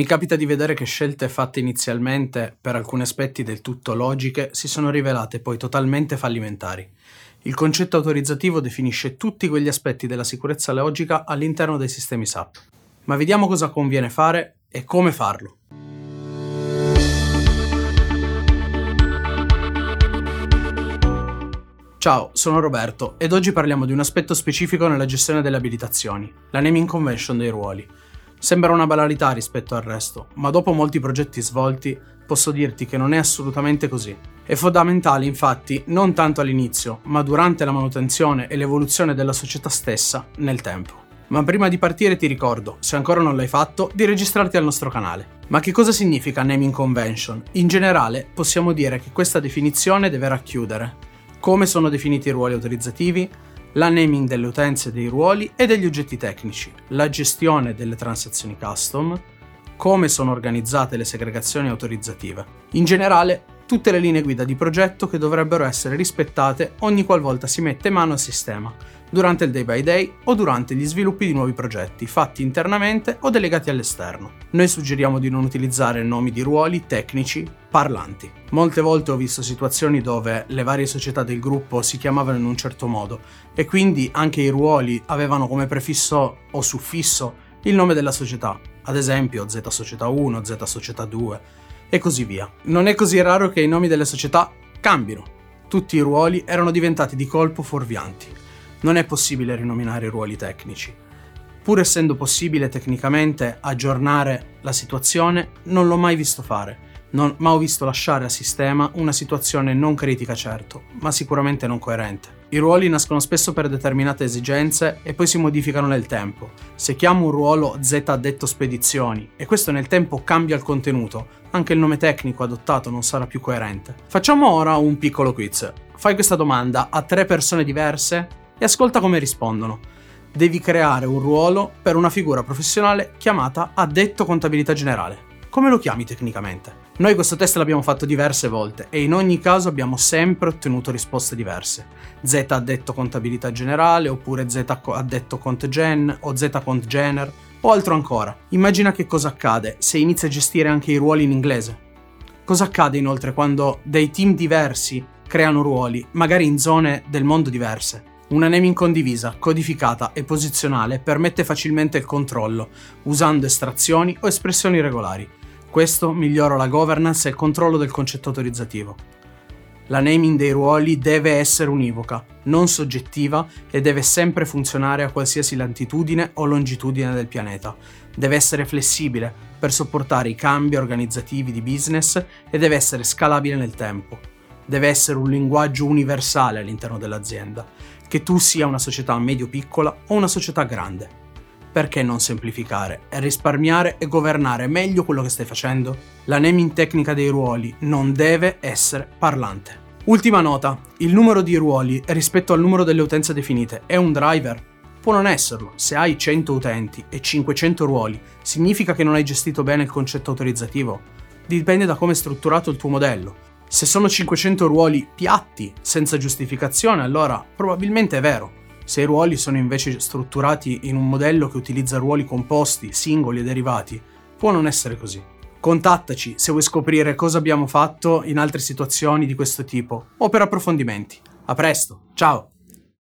Mi capita di vedere che scelte fatte inizialmente, per alcuni aspetti del tutto logiche, si sono rivelate poi totalmente fallimentari. Il concetto autorizzativo definisce tutti quegli aspetti della sicurezza logica all'interno dei sistemi SAP. Ma vediamo cosa conviene fare e come farlo. Ciao, sono Roberto ed oggi parliamo di un aspetto specifico nella gestione delle abilitazioni, la naming convention dei ruoli. Sembra una banalità rispetto al resto, ma dopo molti progetti svolti posso dirti che non è assolutamente così. È fondamentale infatti non tanto all'inizio, ma durante la manutenzione e l'evoluzione della società stessa nel tempo. Ma prima di partire ti ricordo, se ancora non l'hai fatto, di registrarti al nostro canale. Ma che cosa significa naming convention? In generale possiamo dire che questa definizione deve racchiudere come sono definiti i ruoli autorizzativi, la naming delle utenze dei ruoli e degli oggetti tecnici, la gestione delle transazioni custom, come sono organizzate le segregazioni autorizzative. In generale, tutte le linee guida di progetto che dovrebbero essere rispettate ogni qualvolta si mette mano al sistema, durante il day by day o durante gli sviluppi di nuovi progetti fatti internamente o delegati all'esterno. Noi suggeriamo di non utilizzare nomi di ruoli tecnici parlanti. Molte volte ho visto situazioni dove le varie società del gruppo si chiamavano in un certo modo e quindi anche i ruoli avevano come prefisso o suffisso il nome della società, ad esempio Z Società 1, Z Società 2 e così via. Non è così raro che i nomi delle società cambino. Tutti i ruoli erano diventati di colpo fuorvianti non è possibile rinominare i ruoli tecnici. Pur essendo possibile tecnicamente aggiornare la situazione, non l'ho mai visto fare, non, ma ho visto lasciare a sistema una situazione non critica certo, ma sicuramente non coerente. I ruoli nascono spesso per determinate esigenze e poi si modificano nel tempo. Se chiamo un ruolo Z addetto spedizioni e questo nel tempo cambia il contenuto, anche il nome tecnico adottato non sarà più coerente. Facciamo ora un piccolo quiz. Fai questa domanda a tre persone diverse e ascolta come rispondono. Devi creare un ruolo per una figura professionale chiamata addetto contabilità generale. Come lo chiami tecnicamente? Noi questo test l'abbiamo fatto diverse volte e in ogni caso abbiamo sempre ottenuto risposte diverse. Z addetto contabilità generale, oppure Z addetto cont gen o Z cont gener o altro ancora. Immagina che cosa accade se inizi a gestire anche i ruoli in inglese. Cosa accade inoltre quando dei team diversi creano ruoli, magari in zone del mondo diverse? Una naming condivisa, codificata e posizionale permette facilmente il controllo, usando estrazioni o espressioni regolari. Questo migliora la governance e il controllo del concetto autorizzativo. La naming dei ruoli deve essere univoca, non soggettiva e deve sempre funzionare a qualsiasi latitudine o longitudine del pianeta. Deve essere flessibile per sopportare i cambi organizzativi di business e deve essere scalabile nel tempo. Deve essere un linguaggio universale all'interno dell'azienda che tu sia una società medio-piccola o una società grande. Perché non semplificare e risparmiare e governare meglio quello che stai facendo? La naming tecnica dei ruoli non deve essere parlante. Ultima nota, il numero di ruoli rispetto al numero delle utenze definite è un driver? Può non esserlo. Se hai 100 utenti e 500 ruoli, significa che non hai gestito bene il concetto autorizzativo? Dipende da come è strutturato il tuo modello. Se sono 500 ruoli piatti, senza giustificazione, allora probabilmente è vero. Se i ruoli sono invece strutturati in un modello che utilizza ruoli composti, singoli e derivati, può non essere così. Contattaci se vuoi scoprire cosa abbiamo fatto in altre situazioni di questo tipo o per approfondimenti. A presto, ciao!